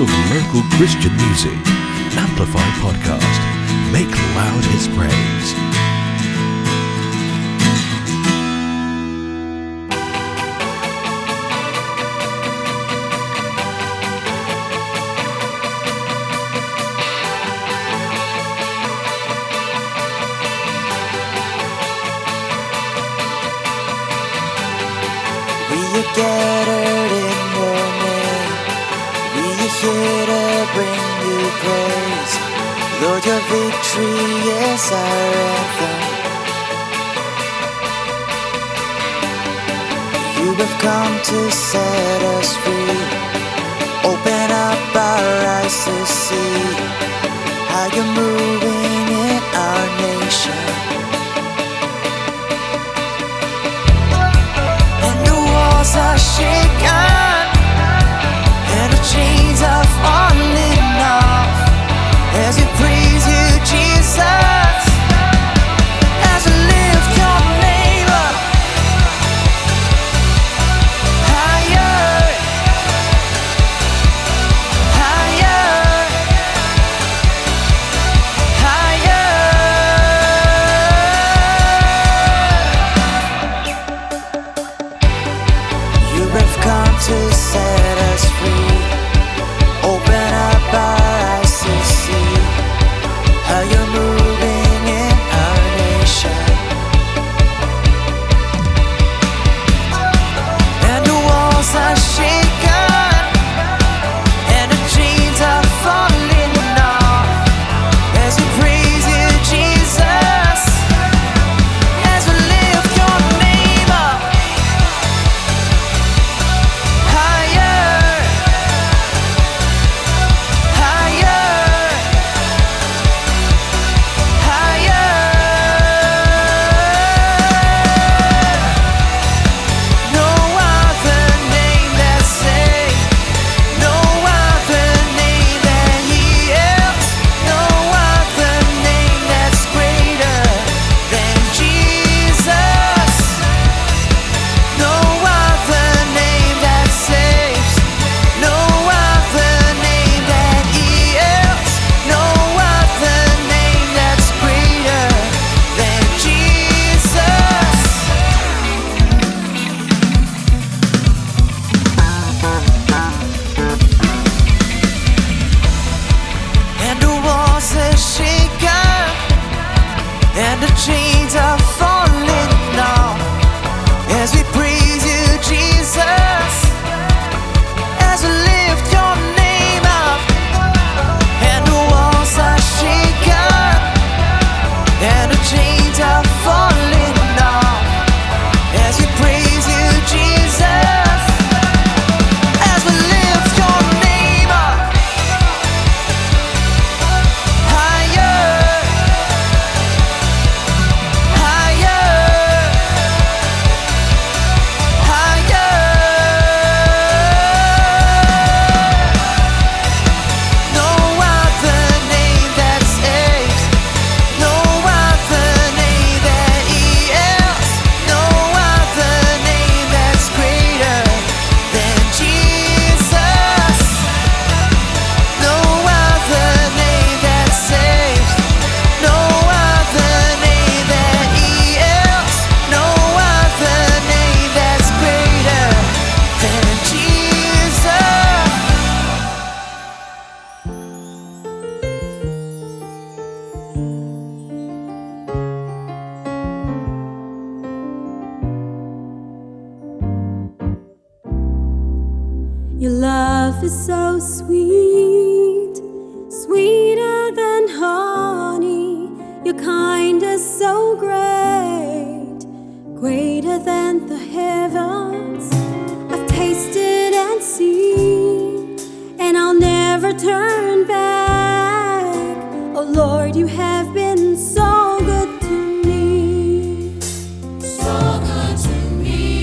of local Christian music. Amplify Podcast. Make loud his praise. victory is our anthem. You have come to set us free. Open up our eyes to see how you move. Lord, you have been so good to me. So good to me.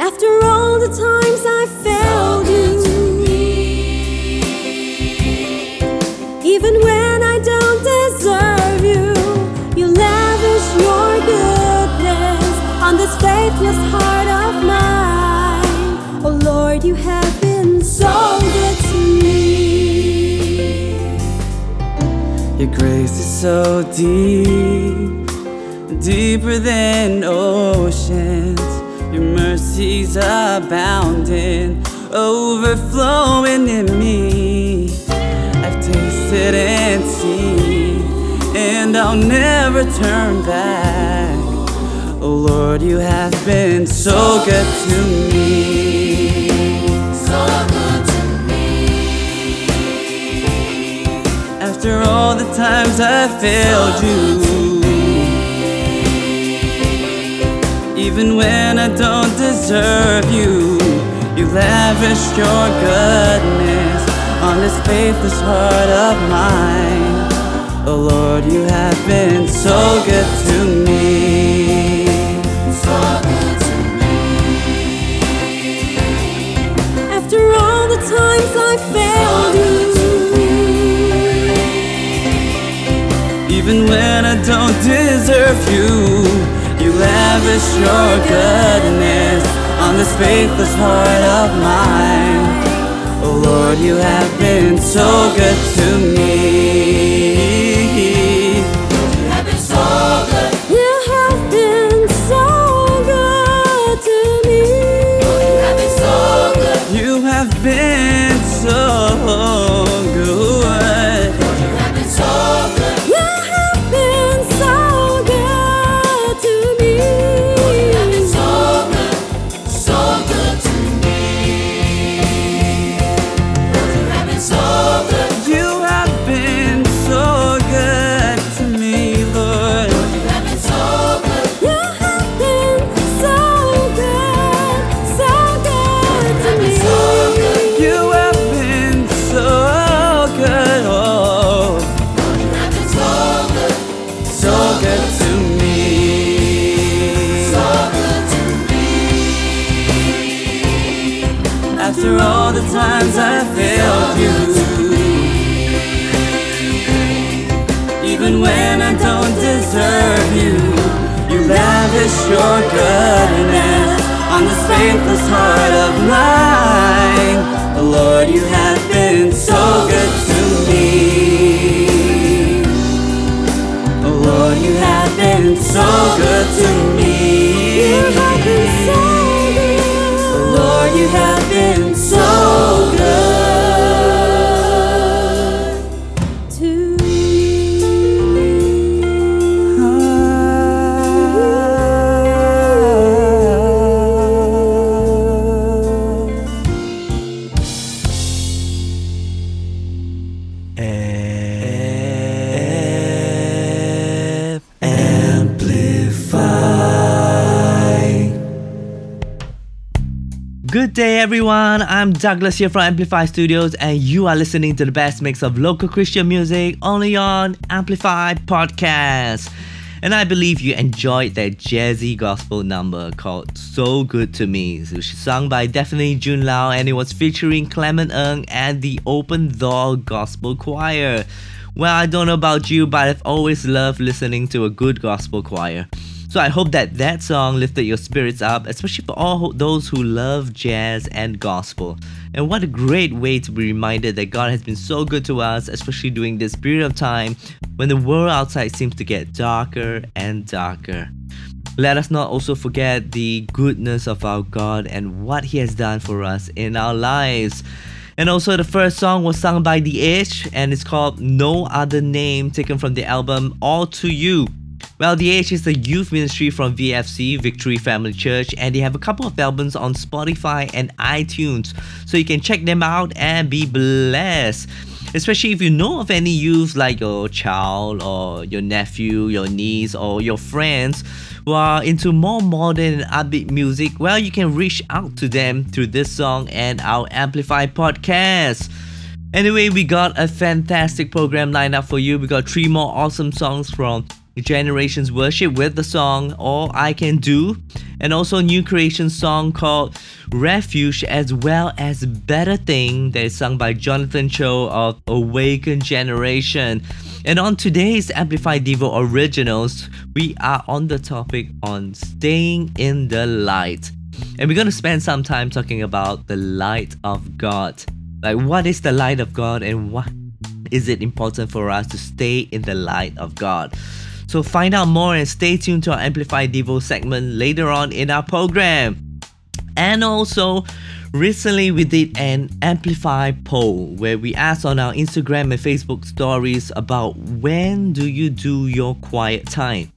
After all the times I failed so you, even when I don't deserve you, you lavish your goodness on this faithless heart of mine. Oh Lord, you have been so grace is so deep, deeper than oceans. Your mercies abounding, overflowing in me. I've tasted and seen, and I'll never turn back. Oh Lord, you have been so good to me. After all the times I failed you. Even when I don't deserve you, you lavished your goodness on this faithless heart of mine. Oh Lord, you have been so good to me. So good to me. After all the times I failed deserve you, you lavish your goodness on this faithless heart of mine. Oh Lord, you have been so good to me. Times I failed you, even when I don't deserve you, you lavish your goodness on this faithless heart of mine. Lord, you have been so good to me. Oh Lord, you have been so good to me. You have been so good. Lord, you have been so Good day, everyone. I'm Douglas here from Amplify Studios, and you are listening to the best mix of local Christian music only on Amplify Podcast. And I believe you enjoyed that jazzy gospel number called So Good to Me, which is sung by Daphne Jun Lau, and it was featuring Clement Ng and the Open Door Gospel Choir. Well, I don't know about you, but I've always loved listening to a good gospel choir. So I hope that that song lifted your spirits up, especially for all those who love jazz and gospel. And what a great way to be reminded that God has been so good to us, especially during this period of time when the world outside seems to get darker and darker. Let us not also forget the goodness of our God and what He has done for us in our lives. And also, the first song was sung by The Edge and it's called No Other Name, taken from the album All to You. Well, The Edge is a youth ministry from VFC, Victory Family Church, and they have a couple of albums on Spotify and iTunes, so you can check them out and be blessed. Especially if you know of any youth like your child or your nephew, your niece, or your friends who are into more modern and upbeat music, well, you can reach out to them through this song and our Amplify podcast. Anyway, we got a fantastic program lined up for you. We got three more awesome songs from Generations Worship with the song All I Can Do, and also a new creation song called Refuge, as well as Better Thing that is sung by Jonathan Cho of Awaken Generation. And on today's Amplify Devo Originals, we are on the topic on staying in the light. And we're going to spend some time talking about the light of God. Like, what is the light of God and what is it important for us to stay in the light of God? So, find out more and stay tuned to our Amplify Devo segment later on in our program. And also, recently we did an Amplify poll where we asked on our Instagram and Facebook stories about when do you do your quiet time?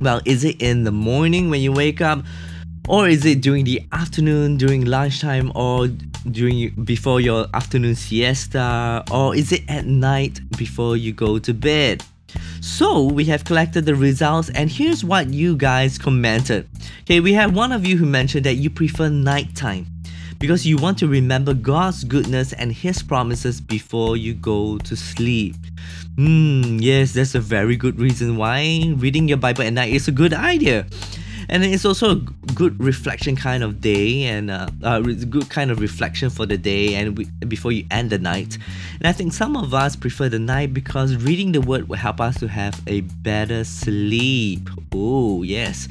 Well, is it in the morning when you wake up? Or is it during the afternoon, during lunchtime, or during before your afternoon siesta, or is it at night before you go to bed? So we have collected the results, and here's what you guys commented. Okay, we have one of you who mentioned that you prefer nighttime because you want to remember God's goodness and His promises before you go to sleep. Hmm, yes, that's a very good reason why reading your Bible at night is a good idea and it's also a good reflection kind of day and uh, a good kind of reflection for the day and we, before you end the night. And i think some of us prefer the night because reading the word will help us to have a better sleep. Oh yes.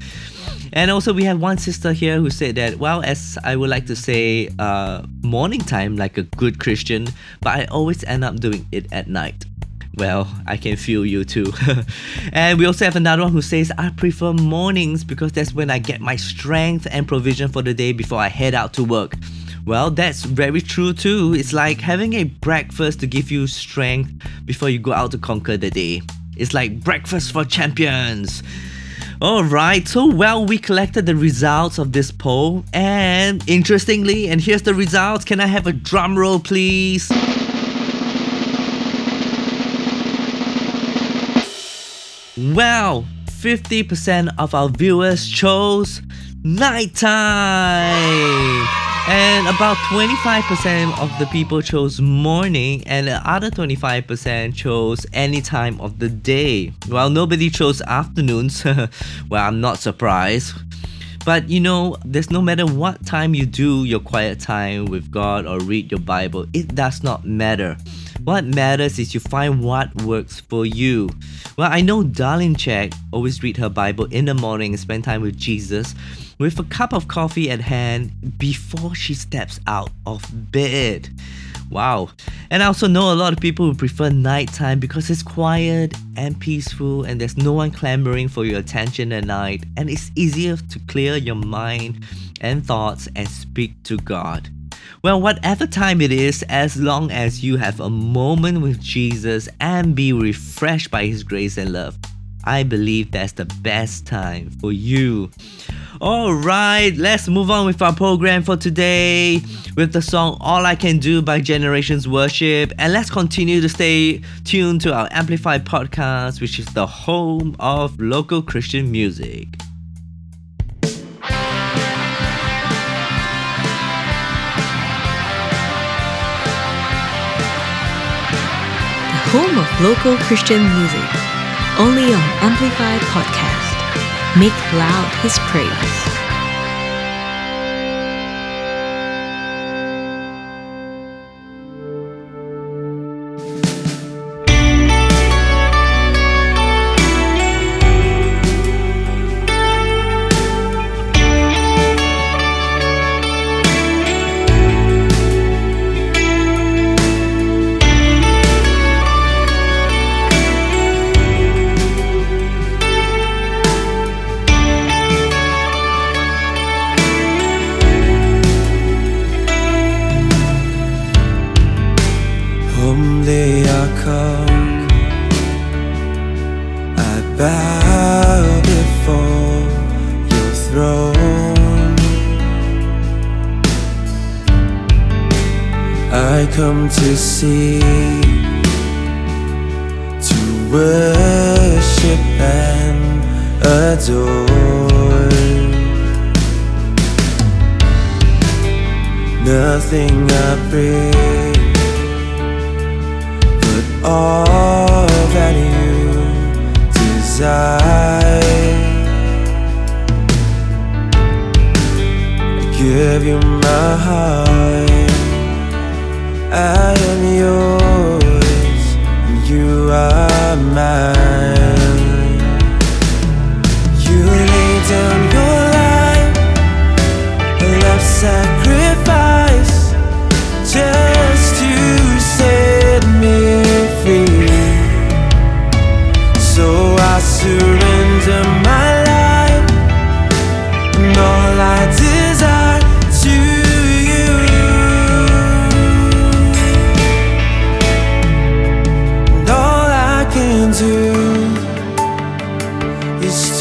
And also we have one sister here who said that well as i would like to say uh, morning time like a good christian but i always end up doing it at night well, I can feel you too. and we also have another one who says, I prefer mornings because that's when I get my strength and provision for the day before I head out to work. Well, that's very true too. It's like having a breakfast to give you strength before you go out to conquer the day. It's like breakfast for champions. Alright, so well, we collected the results of this poll, and interestingly, and here's the results. Can I have a drum roll, please? Well, 50% of our viewers chose nighttime. And about 25% of the people chose morning, and the other 25% chose any time of the day. Well, nobody chose afternoons. well, I'm not surprised. But you know, there's no matter what time you do your quiet time with God or read your Bible, it does not matter. What matters is you find what works for you. Well, I know Darlene Zschech always read her Bible in the morning and spend time with Jesus with a cup of coffee at hand before she steps out of bed. Wow. And I also know a lot of people who prefer nighttime because it's quiet and peaceful and there's no one clamoring for your attention at night and it's easier to clear your mind and thoughts and speak to God. Well, whatever time it is, as long as you have a moment with Jesus and be refreshed by His grace and love, I believe that's the best time for you. Alright, let's move on with our program for today with the song All I Can Do by Generations Worship. And let's continue to stay tuned to our Amplified podcast, which is the home of local Christian music. Home of local Christian music. Only on Amplified Podcast. Make loud his praise. Come to see, to worship and adore. Nothing I bring but all that you desire. I give you my heart, I am yours, you are mine. You lay down your life, a love sacrifice, just to set me free. So I surrender.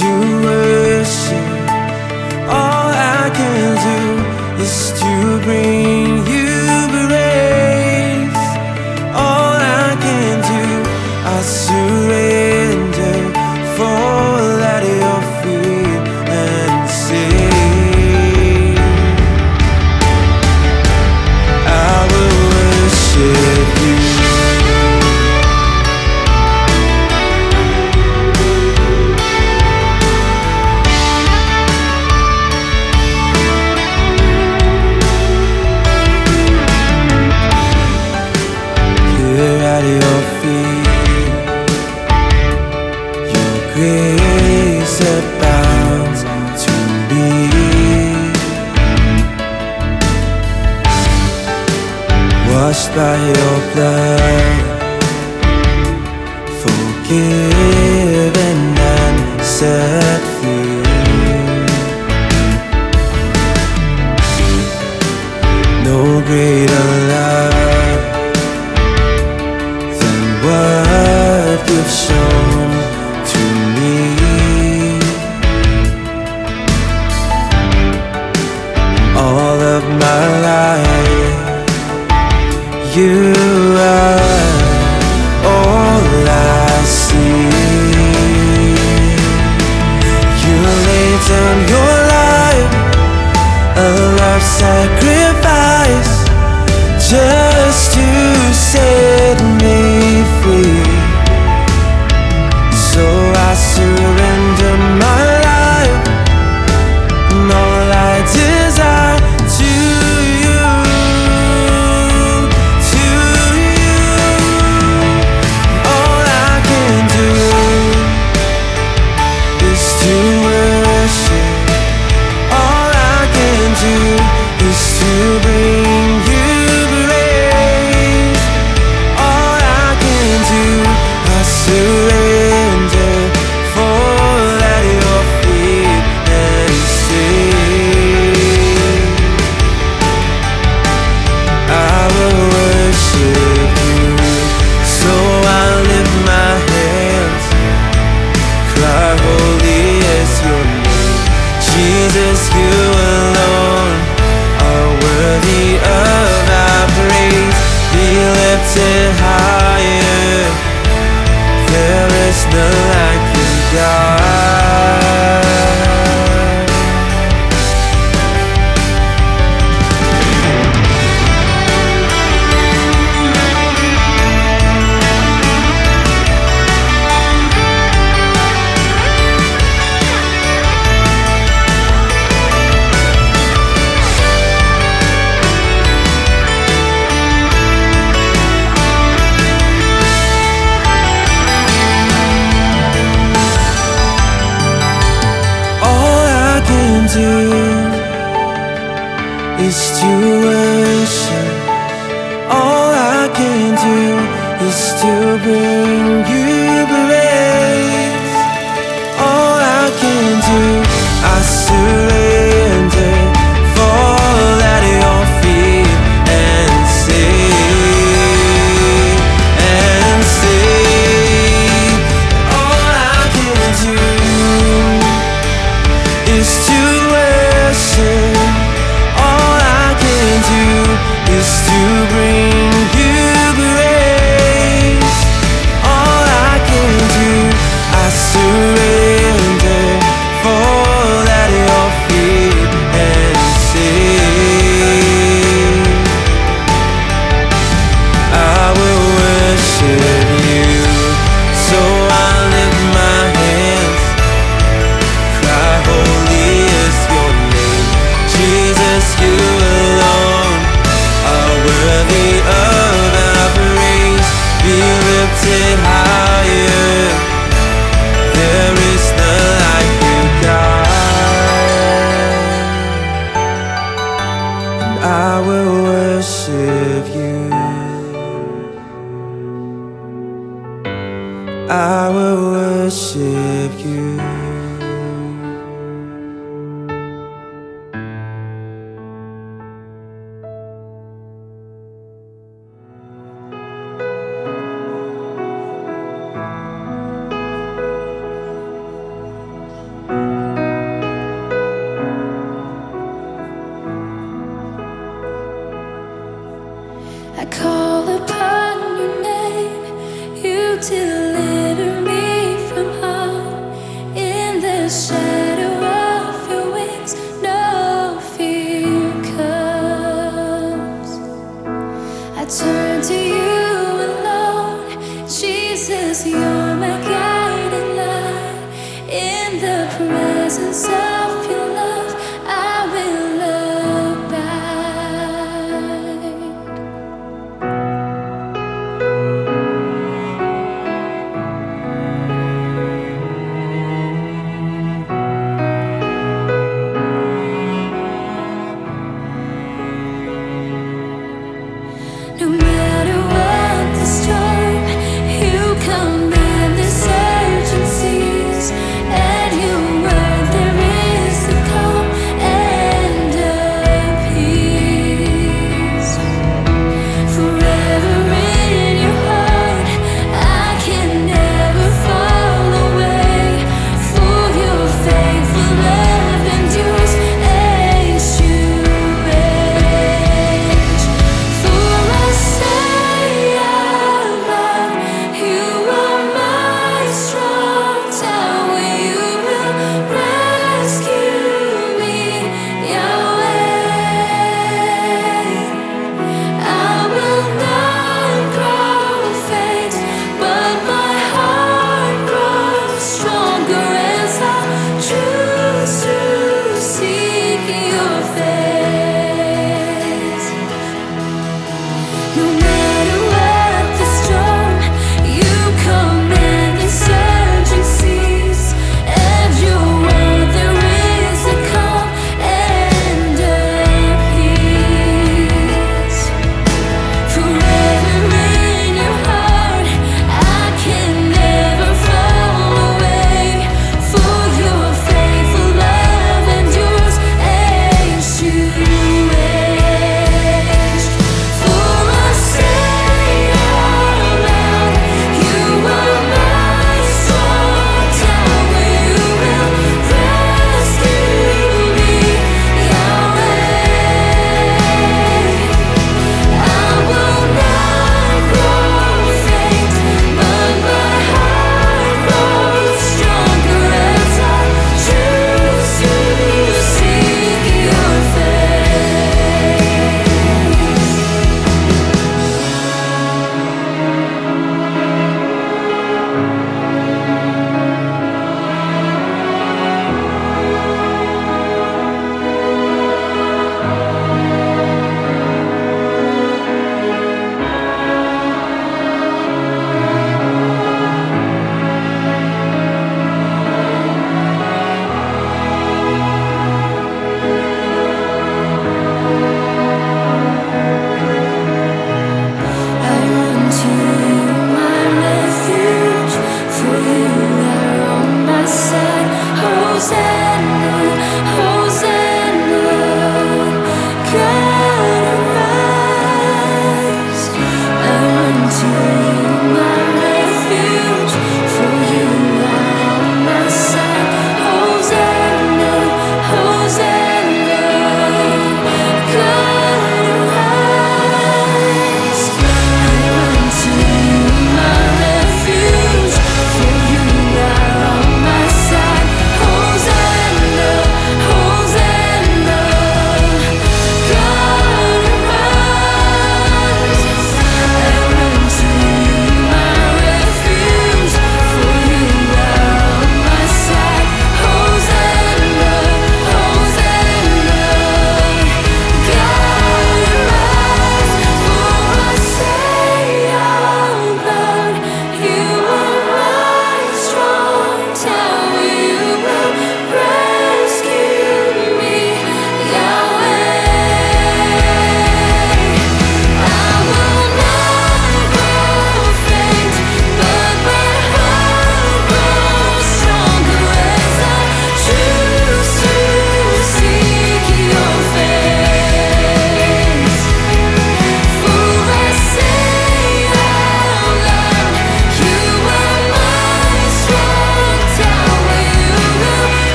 Is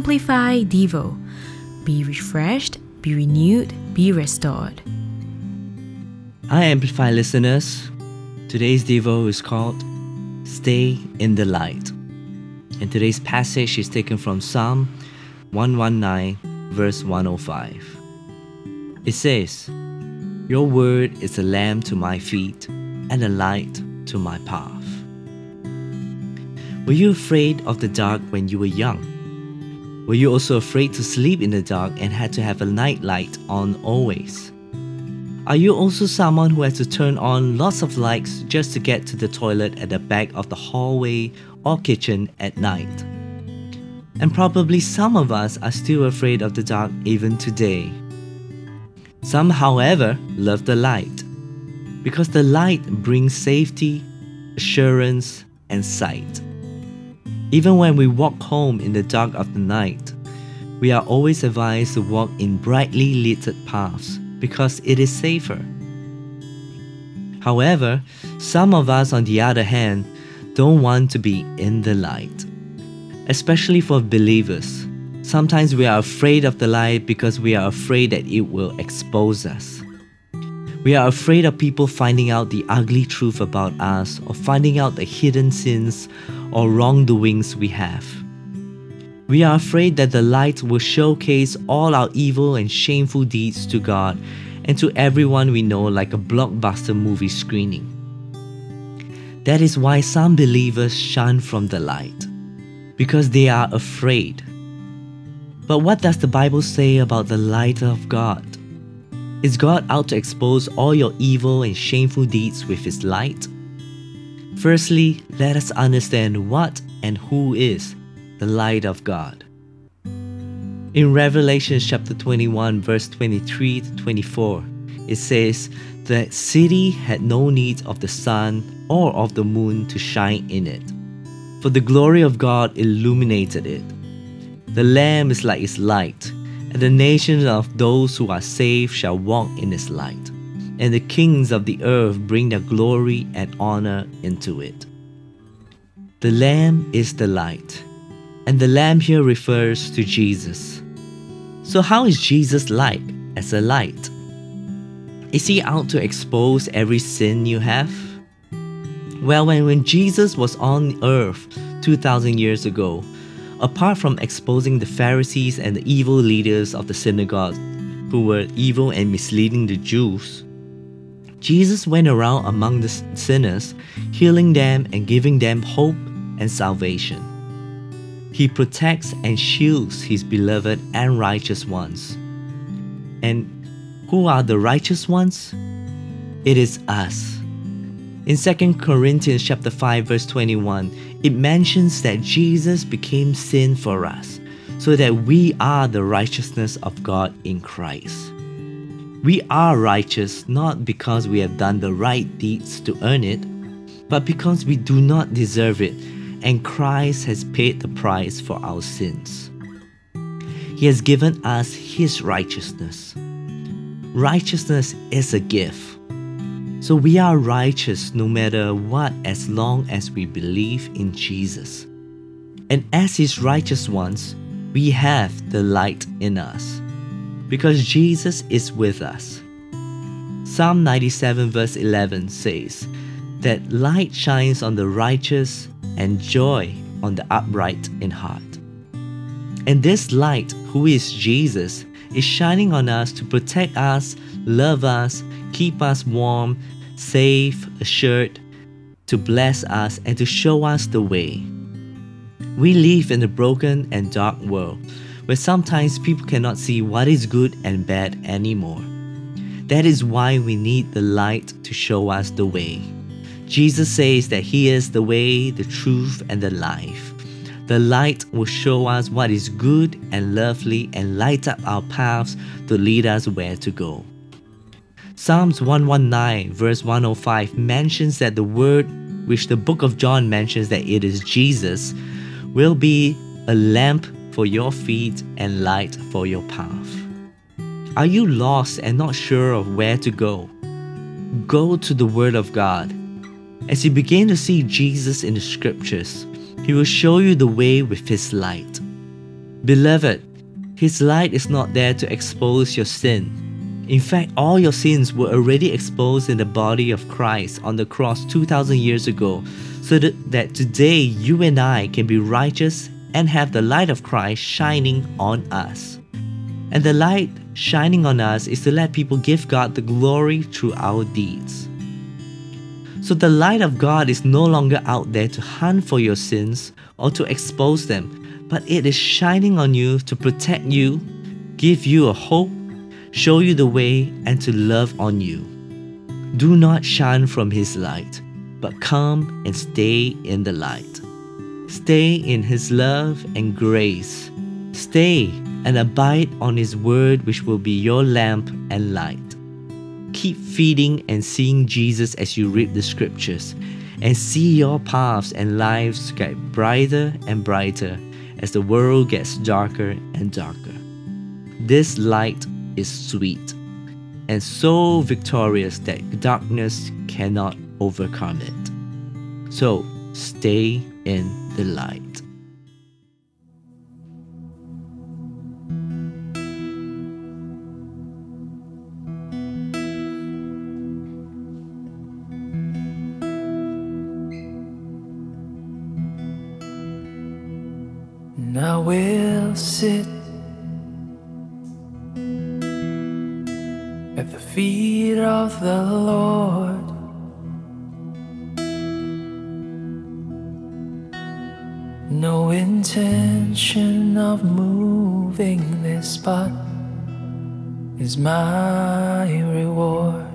Amplify Devo. Be refreshed, be renewed, be restored. Hi, Amplify listeners. Today's Devo is called Stay in the Light. And today's passage is taken from Psalm 119, verse 105. It says, Your word is a lamp to my feet and a light to my path. Were you afraid of the dark when you were young? Were you also afraid to sleep in the dark and had to have a night light on always? Are you also someone who has to turn on lots of lights just to get to the toilet at the back of the hallway or kitchen at night? And probably some of us are still afraid of the dark even today. Some, however, love the light because the light brings safety, assurance, and sight. Even when we walk home in the dark of the night, we are always advised to walk in brightly lit paths because it is safer. However, some of us, on the other hand, don't want to be in the light. Especially for believers, sometimes we are afraid of the light because we are afraid that it will expose us. We are afraid of people finding out the ugly truth about us or finding out the hidden sins or wrongdoings we have. We are afraid that the light will showcase all our evil and shameful deeds to God and to everyone we know, like a blockbuster movie screening. That is why some believers shun from the light, because they are afraid. But what does the Bible say about the light of God? Is God out to expose all your evil and shameful deeds with His light? Firstly, let us understand what and who is the light of God. In Revelation chapter 21, verse 23 to 24, it says, The city had no need of the sun or of the moon to shine in it, for the glory of God illuminated it. The Lamb is like its light, and the nations of those who are saved shall walk in its light, and the kings of the earth bring their glory and honor into it. The Lamb is the light, and the Lamb here refers to Jesus. So, how is Jesus like as a light? Is he out to expose every sin you have? Well, when, when Jesus was on earth 2,000 years ago, apart from exposing the Pharisees and the evil leaders of the synagogue who were evil and misleading the Jews, Jesus went around among the sinners, healing them and giving them hope and salvation. He protects and shields his beloved and righteous ones. And who are the righteous ones? It is us. In 2 Corinthians chapter 5 verse 21, it mentions that Jesus became sin for us so that we are the righteousness of God in Christ. We are righteous not because we have done the right deeds to earn it, but because we do not deserve it and Christ has paid the price for our sins. He has given us His righteousness. Righteousness is a gift. So we are righteous no matter what as long as we believe in Jesus. And as His righteous ones, we have the light in us because Jesus is with us. Psalm 97, verse 11 says that light shines on the righteous and joy on the upright in heart. And this light, who is Jesus, is shining on us to protect us, love us, keep us warm, safe, assured, to bless us, and to show us the way. We live in a broken and dark world where sometimes people cannot see what is good and bad anymore. That is why we need the light to show us the way. Jesus says that He is the way, the truth, and the life. The light will show us what is good and lovely and light up our paths to lead us where to go. Psalms 119, verse 105 mentions that the word which the book of John mentions that it is Jesus will be a lamp for your feet and light for your path. Are you lost and not sure of where to go? Go to the Word of God as you begin to see Jesus in the scriptures, He will show you the way with His light. Beloved, His light is not there to expose your sin. In fact, all your sins were already exposed in the body of Christ on the cross 2000 years ago, so that, that today you and I can be righteous and have the light of Christ shining on us. And the light shining on us is to let people give God the glory through our deeds. So the light of God is no longer out there to hunt for your sins or to expose them, but it is shining on you to protect you, give you a hope, show you the way, and to love on you. Do not shun from His light, but come and stay in the light. Stay in His love and grace. Stay and abide on His word, which will be your lamp and light. Keep feeding and seeing Jesus as you read the scriptures, and see your paths and lives get brighter and brighter as the world gets darker and darker. This light is sweet and so victorious that darkness cannot overcome it. So stay in the light. And I will sit at the feet of the Lord. Intention of moving this spot is my reward.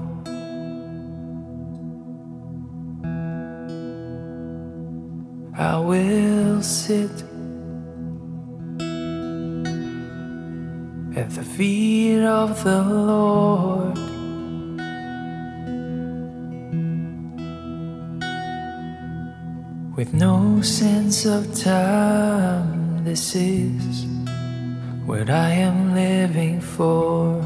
I will sit at the feet of the Lord. With no sense of time, this is what I am living for.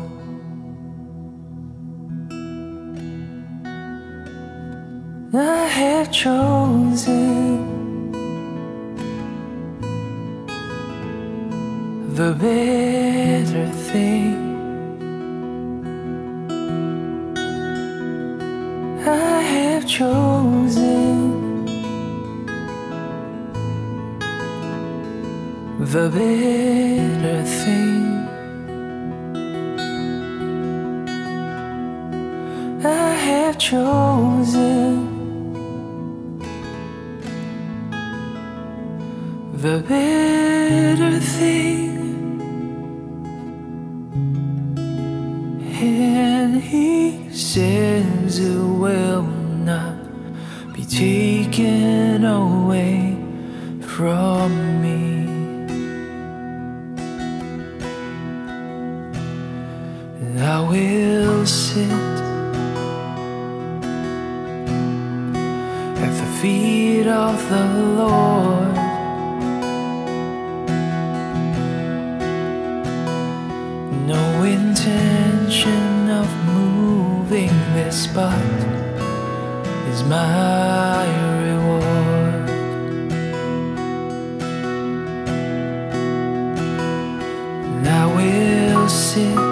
I have chosen the better thing. I have chosen the better thing. Feet of the Lord. No intention of moving this spot is my reward. And I will sit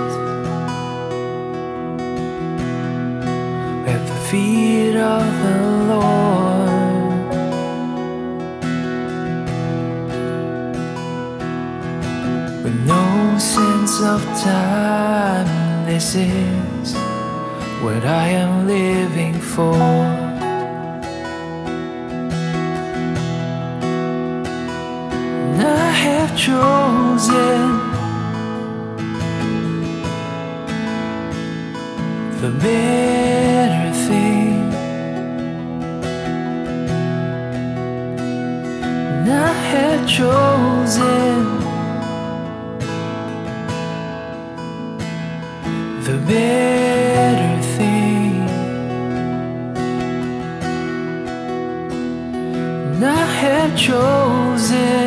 of time, this is what I am living for. And I have chosen the better thing. And I have chosen the better thing. And I have chosen